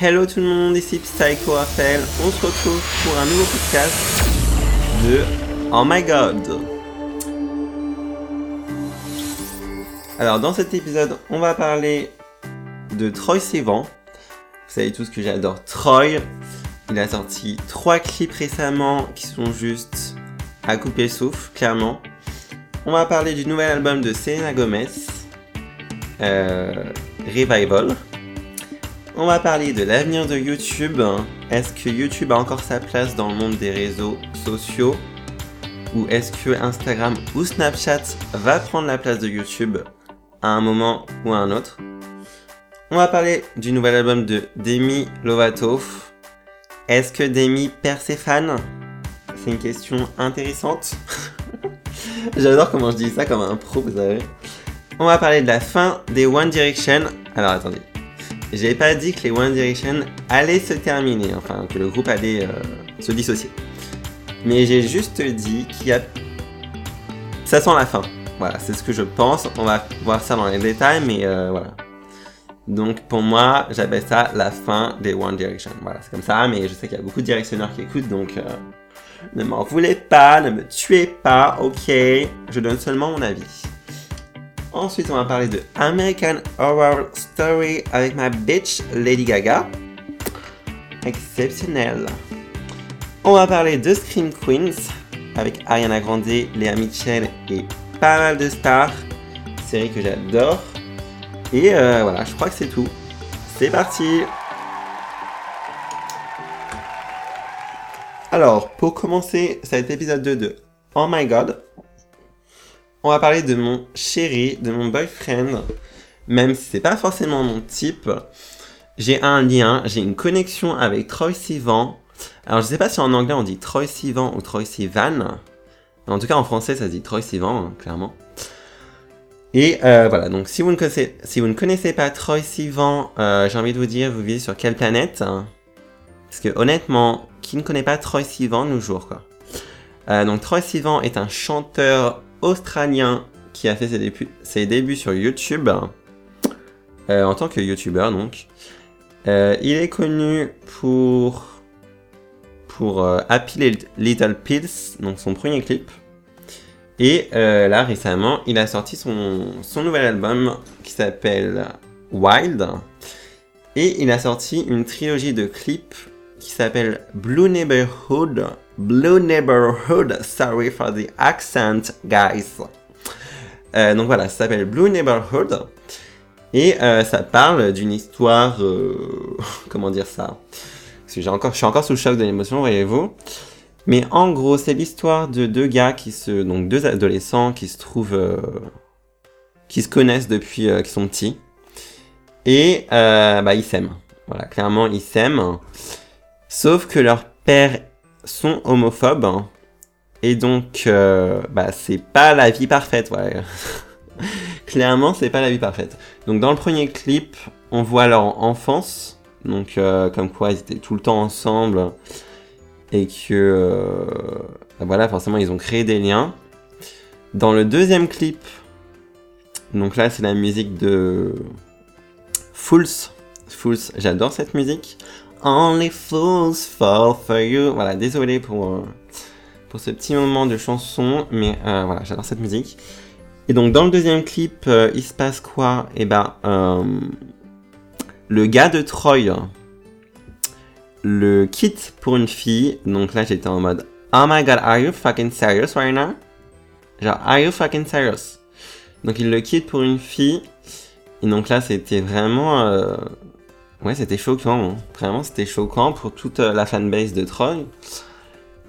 Hello tout le monde, ici Psycho Raphaël. On se retrouve pour un nouveau podcast de Oh my god. Alors dans cet épisode, on va parler de Troy Sivan. Vous savez tous que j'adore Troy. Il a sorti trois clips récemment qui sont juste à couper le souffle, clairement. On va parler du nouvel album de Selena Gomez, euh, Revival. On va parler de l'avenir de YouTube. Est-ce que YouTube a encore sa place dans le monde des réseaux sociaux? Ou est-ce que Instagram ou Snapchat va prendre la place de YouTube à un moment ou à un autre? On va parler du nouvel album de Demi Lovato. Est-ce que Demi perd ses fans? C'est une question intéressante. J'adore comment je dis ça comme un pro, vous savez. On va parler de la fin des One Direction. Alors attendez, j'ai pas dit que les One Direction allaient se terminer, enfin que le groupe allait euh, se dissocier. Mais j'ai juste dit qu'il y a. Ça sent la fin. Voilà, c'est ce que je pense. On va voir ça dans les détails, mais euh, voilà. Donc pour moi, j'appelle ça la fin des One Direction. Voilà, c'est comme ça, mais je sais qu'il y a beaucoup de directionneurs qui écoutent, donc euh, ne m'en voulez pas, ne me tuez pas, ok? Je donne seulement mon avis. Ensuite, on va parler de American Horror Story avec ma bitch Lady Gaga. Exceptionnel. On va parler de Scream Queens avec Ariana Grande, Léa Mitchell et pas mal de stars. Série que j'adore. Et euh, voilà, je crois que c'est tout. C'est parti Alors, pour commencer cet épisode 2 de Oh My God, on va parler de mon chéri, de mon boyfriend, même si c'est pas forcément mon type. J'ai un lien, j'ai une connexion avec Troy Sivan. Alors je sais pas si en anglais on dit Troy Sivan ou Troy Sivan. En tout cas en français ça se dit Troy Sivan, hein, clairement. Et euh, voilà, donc si vous, ne connaissez, pas Troy Sivan, euh, j'ai envie de vous dire, vous vivez sur quelle planète Parce que honnêtement, qui ne connaît pas Troy Sivan nos jours quoi? Euh, Donc Troy Sivan est un chanteur australien qui a fait ses débuts, sur YouTube euh, en tant que YouTuber donc. Euh, il est connu pour pour euh, Little Pills, donc son premier clip. Et là récemment, il a sorti son, son nouvel album qui s'appelle Wild. Et il a sorti une trilogie de clips qui s'appelle Blue Neighborhood. Blue Neighborhood, sorry for the accent, guys. Euh, donc voilà, ça s'appelle Blue Neighborhood. Et euh, ça parle d'une histoire. Euh, comment dire ça? Parce que encore, je suis encore sous le choc de l'émotion, voyez-vous. Mais en gros, c'est l'histoire de deux gars qui se. Donc deux adolescents qui se trouvent. qui se connaissent depuis qu'ils sont petits. Et bah, ils s'aiment. Voilà, clairement, ils s'aiment. Sauf que leur père sont homophobes. Hein. Et donc, euh, bah, c'est pas la vie parfaite, ouais. Clairement, c'est pas la vie parfaite. Donc, dans le premier clip, on voit leur enfance. Donc, euh, comme quoi ils étaient tout le temps ensemble. Et que, euh, bah, voilà, forcément, ils ont créé des liens. Dans le deuxième clip, donc là, c'est la musique de Fools. Fools, j'adore cette musique. Only fools fall for you. Voilà, désolé pour, euh, pour ce petit moment de chanson, mais euh, voilà, j'adore cette musique. Et donc, dans le deuxième clip, euh, il se passe quoi? Eh ben, le gars de Troy le quitte pour une fille. Donc là, j'étais en mode Oh my god, are you fucking serious right now? Genre, are you fucking serious? Donc, il le quitte pour une fille. Et donc là, c'était vraiment Ouais, c'était choquant. Hein. Vraiment, c'était choquant pour toute euh, la fanbase de Troy.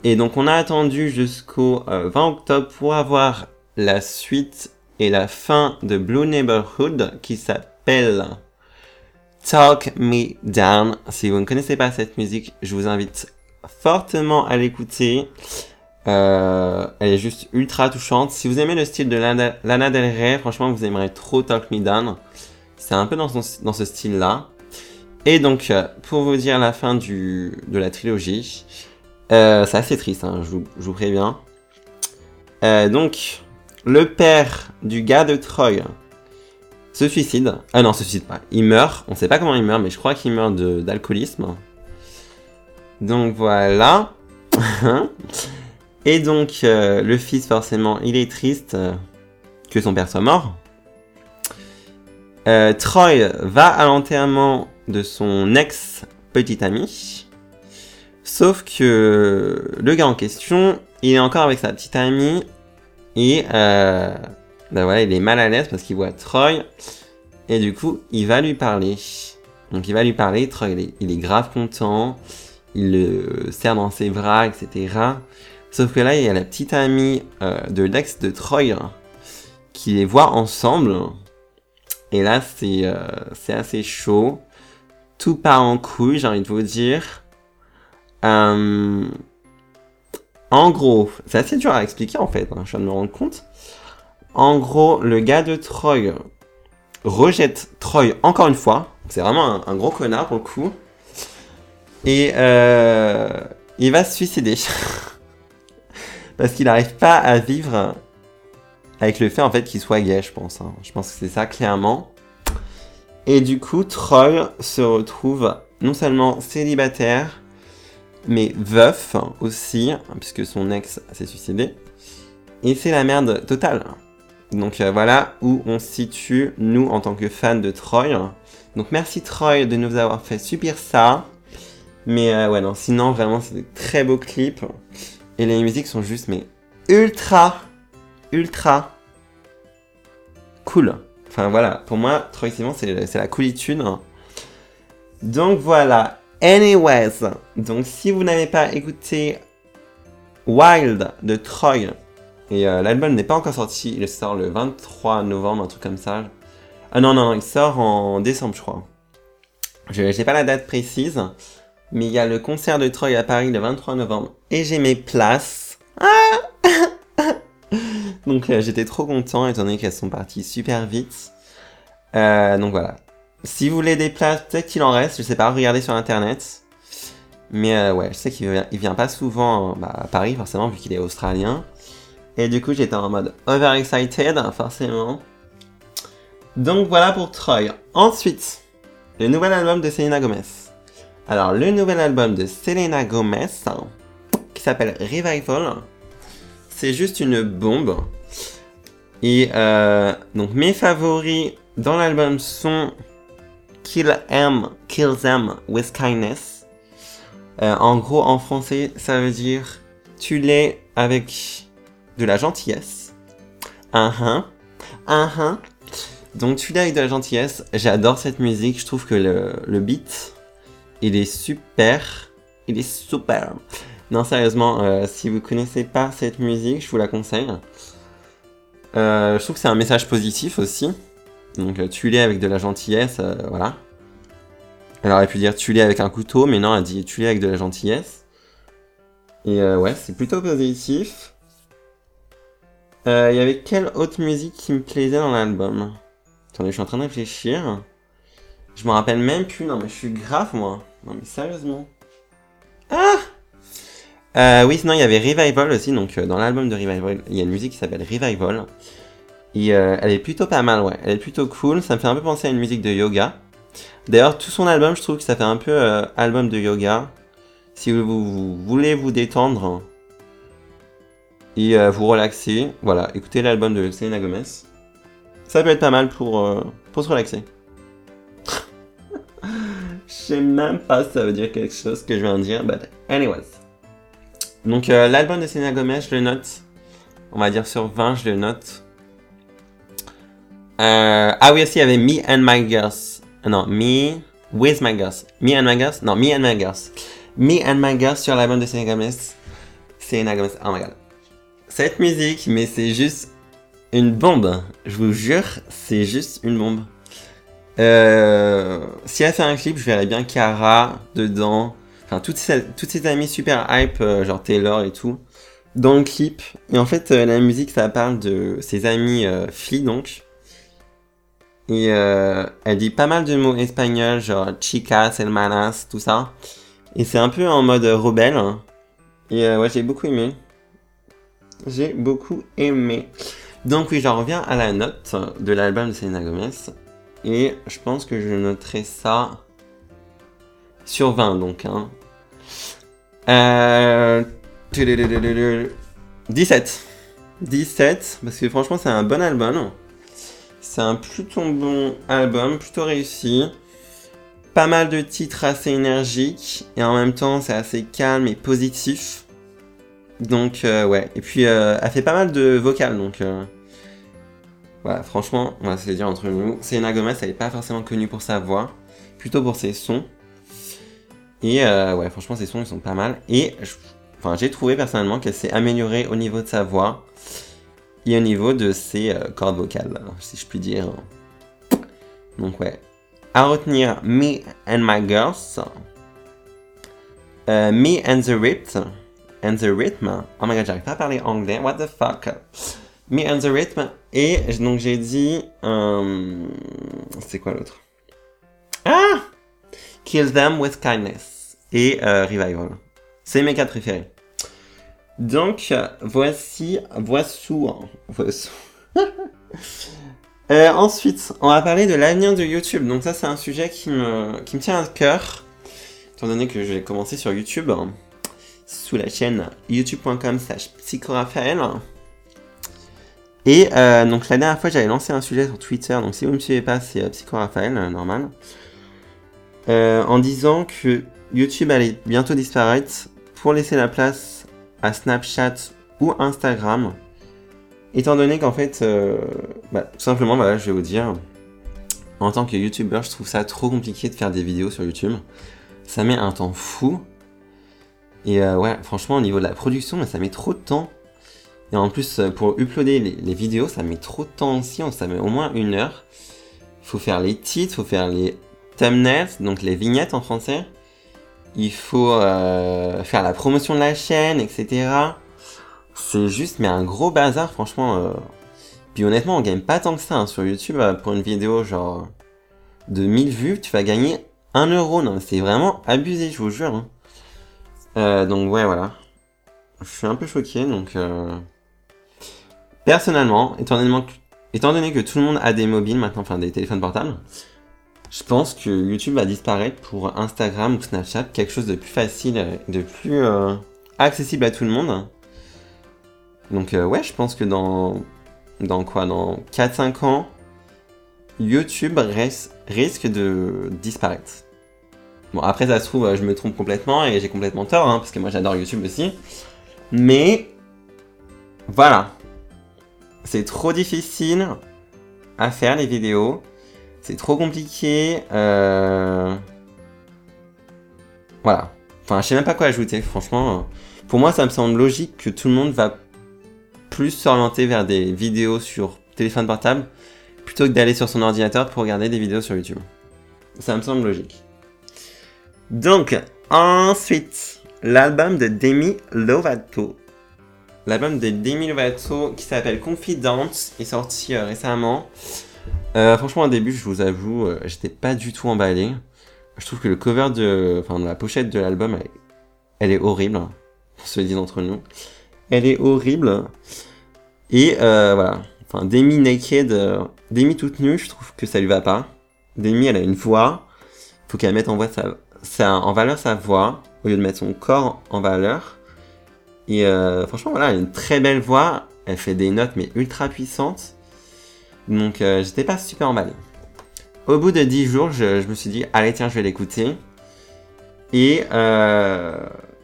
Et donc, on a attendu jusqu'au 20 euh, octobre pour avoir la suite et la fin de Blue Neighborhood qui s'appelle Talk Me Down. Si vous ne connaissez pas cette musique, je vous invite fortement à l'écouter. Euh, elle est juste ultra touchante. Si vous aimez le style de Lana, Del Rey, franchement, vous aimerez trop Talk Me Down. C'est un peu dans ce style-là. Et donc, euh, pour vous dire la fin de la trilogie, euh, c'est assez triste, hein, je, vous, préviens. Euh, donc, le père du gars de Troy se suicide. Ah non, se suicide pas. Il meurt. On sait pas comment il meurt, mais je crois qu'il meurt d'alcoolisme. Donc voilà. Et donc euh, le fils, forcément, il est triste que son père soit mort. Troy va à l'enterrement de son ex petite amie. Sauf que le gars en question, il est encore avec sa petite amie et ben voilà, il est mal à l'aise parce qu'il voit Troy et du coup, il va lui parler. Donc il va lui parler, Troy il est, grave content, il le serre dans ses bras, etc. Sauf que là, il y a la petite amie euh, de l'ex de Troy qui les voit ensemble. Et là, c'est euh, c'est assez chaud. Tout part en couille, j'ai envie de vous dire. Euh, en gros, c'est assez dur à expliquer en fait, hein, je viens de me rendre compte. En gros, le gars de Troy rejette Troy encore une fois. C'est vraiment un, gros connard pour le coup. Et euh, il va se suicider. Parce qu'il n'arrive pas à vivre avec le fait en fait qu'il soit gay, je pense. hein. Je pense que c'est ça clairement. Et du coup, Troy se retrouve non seulement célibataire, mais veuf aussi, puisque son ex s'est suicidé. Et c'est la merde totale. Donc euh, voilà où on se situe, nous, en tant que fans de Troy. Donc merci Troy de nous avoir fait subir ça. Mais euh, ouais, non, sinon vraiment, c'est des très beaux clips. Et les musiques sont juste, mais ultra, ultra cool. Enfin voilà, pour moi, Troy c'est la coolitude. Donc voilà. Anyways, donc si vous n'avez pas écouté Wild de Troy, et euh, l'album n'est pas encore sorti, il sort le 23 novembre, un truc comme ça. Ah non, non, non, il sort en décembre, je crois. Je n'ai pas la date précise, mais il y a le concert de Troy à Paris le 23 novembre, et j'ai mes places. Ah donc euh, j'étais trop content, étant donné qu'elles sont parties super vite. Euh, donc voilà. Si vous voulez des places, peut-être qu'il en reste, je sais pas, regardez sur internet. Mais euh, ouais, je sais qu'il vient, vient pas souvent bah, à Paris, forcément, vu qu'il est australien. Et du coup, j'étais en mode overexcited, forcément. Donc voilà pour Troy. Ensuite, le nouvel album de Selena Gomez. Alors, le nouvel album de Selena Gomez, qui s'appelle Revival, c'est juste une bombe. Et euh, donc, mes favoris dans l'album sont Kill Em, Kill Them with Kindness. Euh, en gros, en français, ça veut dire tu l'es avec de la gentillesse. Un un, un un. Donc tu l'es avec de la gentillesse. J'adore cette musique. Je trouve que le, le beat, il est super. Il est super. Non, sérieusement, euh, si vous connaissez pas cette musique, je vous la conseille. Euh, je trouve que c'est un message positif aussi. Donc, euh, tu l'es avec de la gentillesse, euh, voilà. Elle aurait pu dire tu l'es avec un couteau, mais non, elle dit tu l'es avec de la gentillesse. Et ouais, c'est plutôt positif. Il y avait quelle autre musique qui me plaisait dans l'album? Attendez, je suis en train de réfléchir. Je me rappelle même plus, non mais je suis grave moi. Non mais sérieusement. Ah euh, Oui, sinon il y avait Revival aussi, donc euh, dans l'album de Revival, il y a une musique qui s'appelle Revival. Euh, elle est plutôt pas mal, ouais. Elle est plutôt cool. Ça me fait un peu penser à une musique de yoga. D'ailleurs, tout son album, je trouve que ça fait un peu euh, album de yoga. Si vous, voulez vous détendre et vous relaxer, voilà, écoutez l'album de Selena Gomez. Ça peut être pas mal pour, pour se relaxer. Je sais même pas si ça veut dire quelque chose que je viens de dire, but anyways. Donc euh, l'album de Selena Gomez, je le note. On va dire sur 20, je le note. Euh, ah oui, aussi, il y avait Me and My Girls. Euh, Non, Me with My Girls. Me and My Girls. Non, Me and My Girls. Me and My Girls sur l'album de Selena Gomez. Selena Gomez. Oh my god. Cette musique, mais c'est juste une bombe. Je vous jure, c'est juste une bombe. Si elle fait un clip, je verrais bien Cara dedans. Enfin, toutes ses, toutes amies super hype, euh, genre Taylor et tout, dans le clip. Et en fait, euh, la musique, ça parle de ses amies euh, filles, donc. Et elle dit pas mal de mots espagnols, genre chicas, hermanas, tout ça. Et c'est un peu en mode rebelle. Et euh, ouais, j'ai beaucoup aimé. J'ai beaucoup aimé. Donc oui, j'en reviens à la note de l'album de Selena Gomez. Et je pense que je noterai ça sur 20 donc. Hein. Euh... 17. 17, parce que franchement c'est un bon album. C'est un plutôt bon album, plutôt réussi. Pas mal de titres assez énergiques, et en même temps c'est assez calme et positif. Donc euh, ouais, et puis euh, elle fait pas mal de vocales, donc... Euh, voilà, franchement, on va se dire entre nous. Selena Gomez, elle n'est pas forcément connue pour sa voix, plutôt pour ses sons. Et ouais, franchement, ses sons, ils sont pas mal. Et enfin, j'ai trouvé personnellement qu'elle s'est améliorée au niveau de sa voix et au niveau de ses cordes vocales, si je puis dire. Donc ouais. À retenir Me and My Girls. me and the Ripped and the Rhythm. Oh my god, j'arrive pas à parler anglais. What the fuck? Me and the Rhythm. Et donc j'ai dit. Euh, c'est quoi l'autre? Kill Them with Kindness. Et euh, Revival. C'est mes quatre préférés. Donc, voici. Voici. voici. euh, ensuite, on va parler de l'avenir de YouTube. Donc, ça, c'est un sujet qui me, qui me tient à cœur. Étant donné que j'ai commencé sur YouTube sous la chaîne youtube.com slash psychoraphaël. Et euh, donc la dernière fois j'avais lancé un sujet sur Twitter, donc si vous ne me suivez pas c'est euh, psychoraphaël, euh, en disant que YouTube allait bientôt disparaître pour laisser la place à Snapchat ou Instagram. Étant donné qu'en fait, bah, tout simplement, je vais vous dire, en tant que YouTuber, je trouve ça trop compliqué de faire des vidéos sur YouTube. Ça met un temps fou. Et euh, ouais, franchement, au niveau de la production, ça met trop de temps. Et en plus, euh, pour uploader les, vidéos, ça met trop de temps aussi. Ça met au moins une heure. Il faut faire les titres, il faut faire les thumbnails, donc les vignettes en français. Il faut euh, faire la promotion de la chaîne, etc. C'est juste, mais un gros bazar, franchement. Puis honnêtement, on gagne pas tant que ça hein. sur YouTube pour une vidéo genre de 1000 vues. Tu vas gagner 1 euro. Non, c'est vraiment abusé, je vous jure. Hein. Euh, donc ouais, voilà. Je suis un peu choqué, donc... Euh... Personnellement, étant donné, que, étant donné que tout le monde a des mobiles maintenant, enfin des téléphones portables, je pense que YouTube va disparaître pour Instagram ou Snapchat, quelque chose de plus facile, de plus euh, accessible à tout le monde. Donc euh, ouais, je pense que dans, dans quoi Dans 4-5 ans, YouTube risque de disparaître. Bon, après, ça se trouve, je me trompe complètement et j'ai complètement tort, hein, parce que moi j'adore YouTube aussi. Mais voilà. C'est trop difficile à faire les vidéos. C'est trop compliqué. Euh... Voilà. Enfin, je sais même pas quoi ajouter, franchement. Pour moi, ça me semble logique que tout le monde va plus s'orienter vers des vidéos sur téléphone portable plutôt que d'aller sur son ordinateur pour regarder des vidéos sur YouTube. Ça me semble logique. Donc, ensuite, l'album de Demi Lovato. L'album de Demi Lovato qui s'appelle Confidence est sorti euh, récemment. Euh, franchement, au début, je vous avoue, euh, j'étais pas du tout emballé. Je trouve que le cover de, la pochette de l'album, elle, est horrible. Se dire d'entre nous. Elle est horrible. Et voilà. Enfin, Demi naked, Demi toute nue, je trouve que ça lui va pas. Demi, elle a une voix. Faut qu'elle mette en en valeur sa voix au lieu de mettre son corps en valeur. Et euh, franchement, voilà, elle a une très belle voix. Elle fait des notes, mais ultra puissantes. Donc, euh, j'étais pas super emballé. Au bout de 10 jours, je, me suis dit, allez, tiens, je vais l'écouter. Et euh,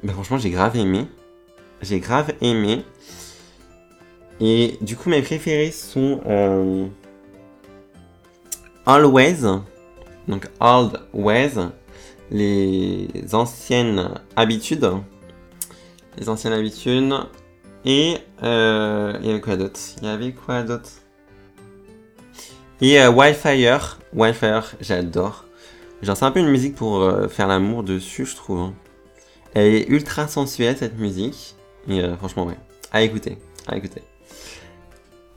bah, franchement, j'ai grave aimé. J'ai grave aimé. Et du coup, mes préférés sont Always. Donc, Always les anciennes habitudes. Les anciennes habitudes. Et euh, il y avait quoi d'autre? Il y avait quoi d'autre? Et euh, Wildfire. Wildfire, j'adore. Genre, c'est un peu une musique pour euh, faire l'amour dessus, je trouve. Hein. Elle est ultra sensuelle, cette musique. Et euh, franchement, ouais. À écouter. À écouter.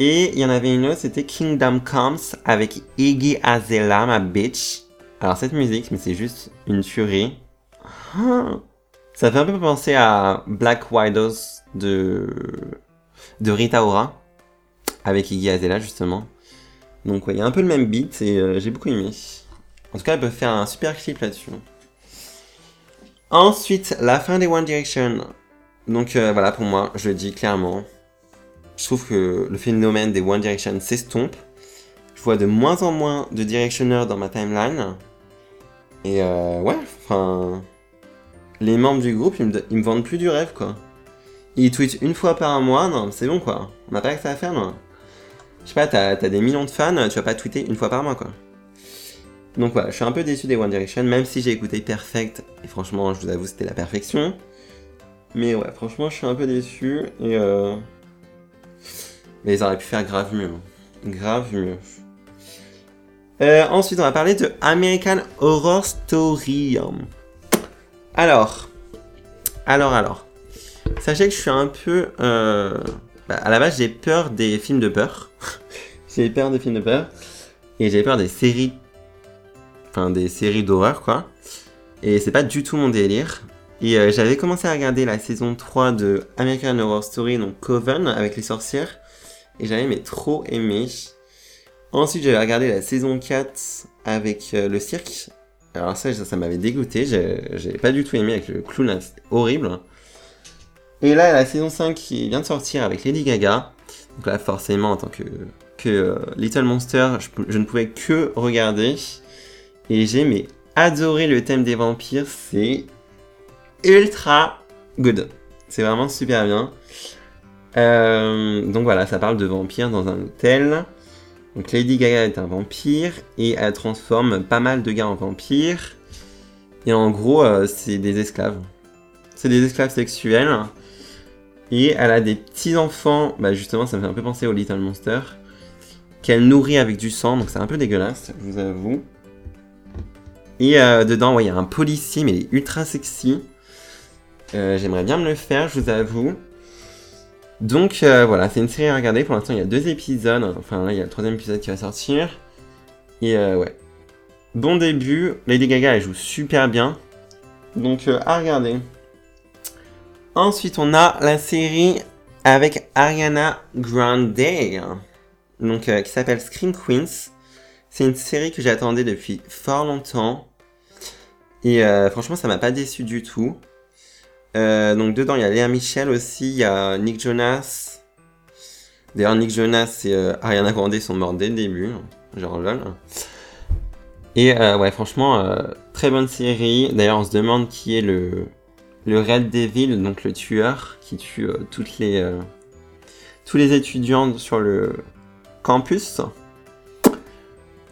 Et il y en avait une autre, c'était Kingdom Comes avec Iggy Azalea, ma bitch. Alors cette musique, mais c'est juste une tuerie. Ça fait un peu penser à Black Widows de, de Rita Ora, avec Iggy Azalea justement. Donc ouais, il y a un peu le même beat et euh, j'ai beaucoup aimé. En tout cas, elle peut faire un super clip là-dessus. Ensuite, la fin des One Direction. Donc euh, voilà, pour moi, je le dis clairement. Je trouve que le phénomène des One Direction s'estompe. Je vois de moins en moins de directionneurs dans ma timeline. Et euh, ouais, enfin... Les membres du groupe, ils me, vendent plus du rêve, quoi. Ils tweetent une fois par mois, non, c'est bon, quoi. On n'a pas que ça à faire, non Je sais pas, t'as as des millions de fans, tu vas pas tweeter une fois par mois, quoi. Donc voilà, je suis un peu déçu des One Direction, même si j'ai écouté Perfect, et franchement, je vous avoue, c'était la perfection. Mais ouais, franchement, je suis un peu déçu, et euh... Mais ils auraient pu faire grave mieux. Grave mieux. Euh, ensuite, on va parler de American Horror Story. Alors, alors, alors. Sachez que je suis un peu... Euh... Bah, à la base, j'ai peur des films de peur. J'ai peur des films de peur. Et j'ai peur des séries enfin des séries d'horreur quoi. Et c'est pas du tout mon délire. Et euh, j'avais commencé à regarder la saison 3 de American Horror Story, donc Coven, avec les sorcières. Et j'avais trop aimé. Ensuite, j'avais regardé la saison 4 avec euh, le cirque. Alors ça, ça, m'avait dégoûté. J'avais pas du tout aimé avec le clown, c'était horrible. Et là, la saison 5 qui vient de sortir avec Lady Gaga. Donc là, forcément, en tant que, que euh, Little Monster, je, ne pouvais que regarder. Et j'ai mais adoré le thème des vampires, c'est ultra good. C'est vraiment super bien. Euh, donc voilà, ça parle de vampires dans un hôtel. Donc Lady Gaga est un vampire et elle transforme pas mal de gars en vampires. Et en gros, euh, c'est des esclaves. C'est des esclaves sexuels. Et elle a des petits enfants, bah justement ça me fait un peu penser au Little Monster, qu'elle nourrit avec du sang, donc c'est un peu dégueulasse, je vous avoue. Et euh, dedans, il y a un policier, mais il est ultra sexy. Euh, j'aimerais bien me le faire, je vous avoue. Donc euh, voilà, c'est une série à regarder. Pour l'instant, il y a deux épisodes. Enfin, là, il y a le troisième épisode qui va sortir. Et ouais. Bon début. Lady Gaga, elle joue super bien. Donc à regarder. Ensuite, on a la série avec Ariana Grande. Donc, qui s'appelle Scream Queens. C'est une série que j'attendais depuis fort longtemps. Et euh, franchement, ça m'a pas déçu du tout. Euh, donc dedans, il y a Léa Michel aussi, il y a Nick Jonas. D'ailleurs, Nick Jonas et euh, Ariana Grande sont morts dès le début. Genre lol. Et ouais, franchement, très bonne série. D'ailleurs, on se demande qui est le, le Red Devil, donc le tueur, qui tue toutes les, tous les étudiants sur le campus.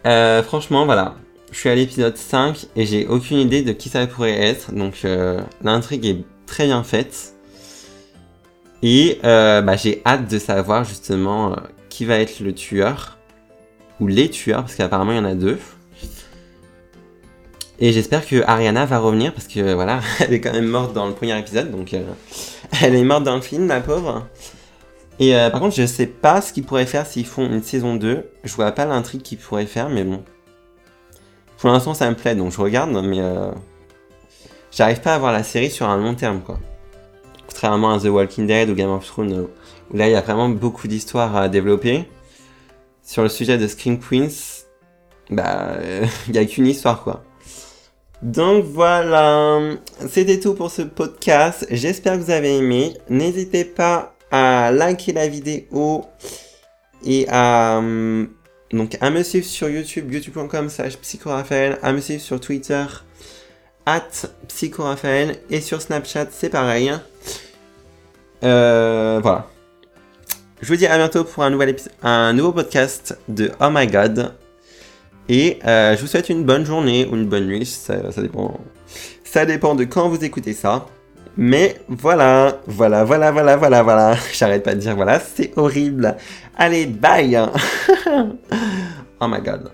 franchement, voilà je suis à l'épisode 5 et j'ai aucune idée de qui ça pourrait être. Donc euh, l'intrigue est très bien faite. Et euh, bah, j'ai hâte de savoir justement euh, qui va être le tueur. Ou les tueurs, parce qu'apparemment il y en a deux. Et j'espère que Ariana va revenir, parce que voilà, elle est quand même morte dans le premier épisode. Donc elle est morte dans le film, la pauvre. Et par contre, je sais pas ce qu'ils pourraient faire s'ils font une saison 2. Je vois pas l'intrigue qu'ils pourraient faire, mais bon. Pour l'instant, ça me plaît, donc je regarde, mais euh, j'arrive pas à voir la série sur un long terme, quoi. Contrairement à The Walking Dead ou Game of Thrones, euh, où là, il y a vraiment beaucoup d'histoires à développer. Sur le sujet de Scream Queens, bah, il n'y a qu'une histoire, quoi. Donc voilà, c'était tout pour ce podcast. J'espère que vous avez aimé. N'hésitez pas à liker la vidéo et à hum, donc à me suivre sur YouTube, youtube.com slash psychoraphaël, à me suivre sur Twitter, at psychoraphaël, et sur Snapchat, c'est pareil. Euh, voilà. Je vous dis à bientôt pour un, nouvel un nouveau podcast de Oh My God. Et euh, je vous souhaite une bonne journée ou une bonne nuit, ça, ça, dépend. Ça dépend de quand vous écoutez ça. Mais voilà, voilà, voilà, voilà, voilà, voilà. J'arrête pas de dire voilà, c'est horrible. Allez, bye. oh my god.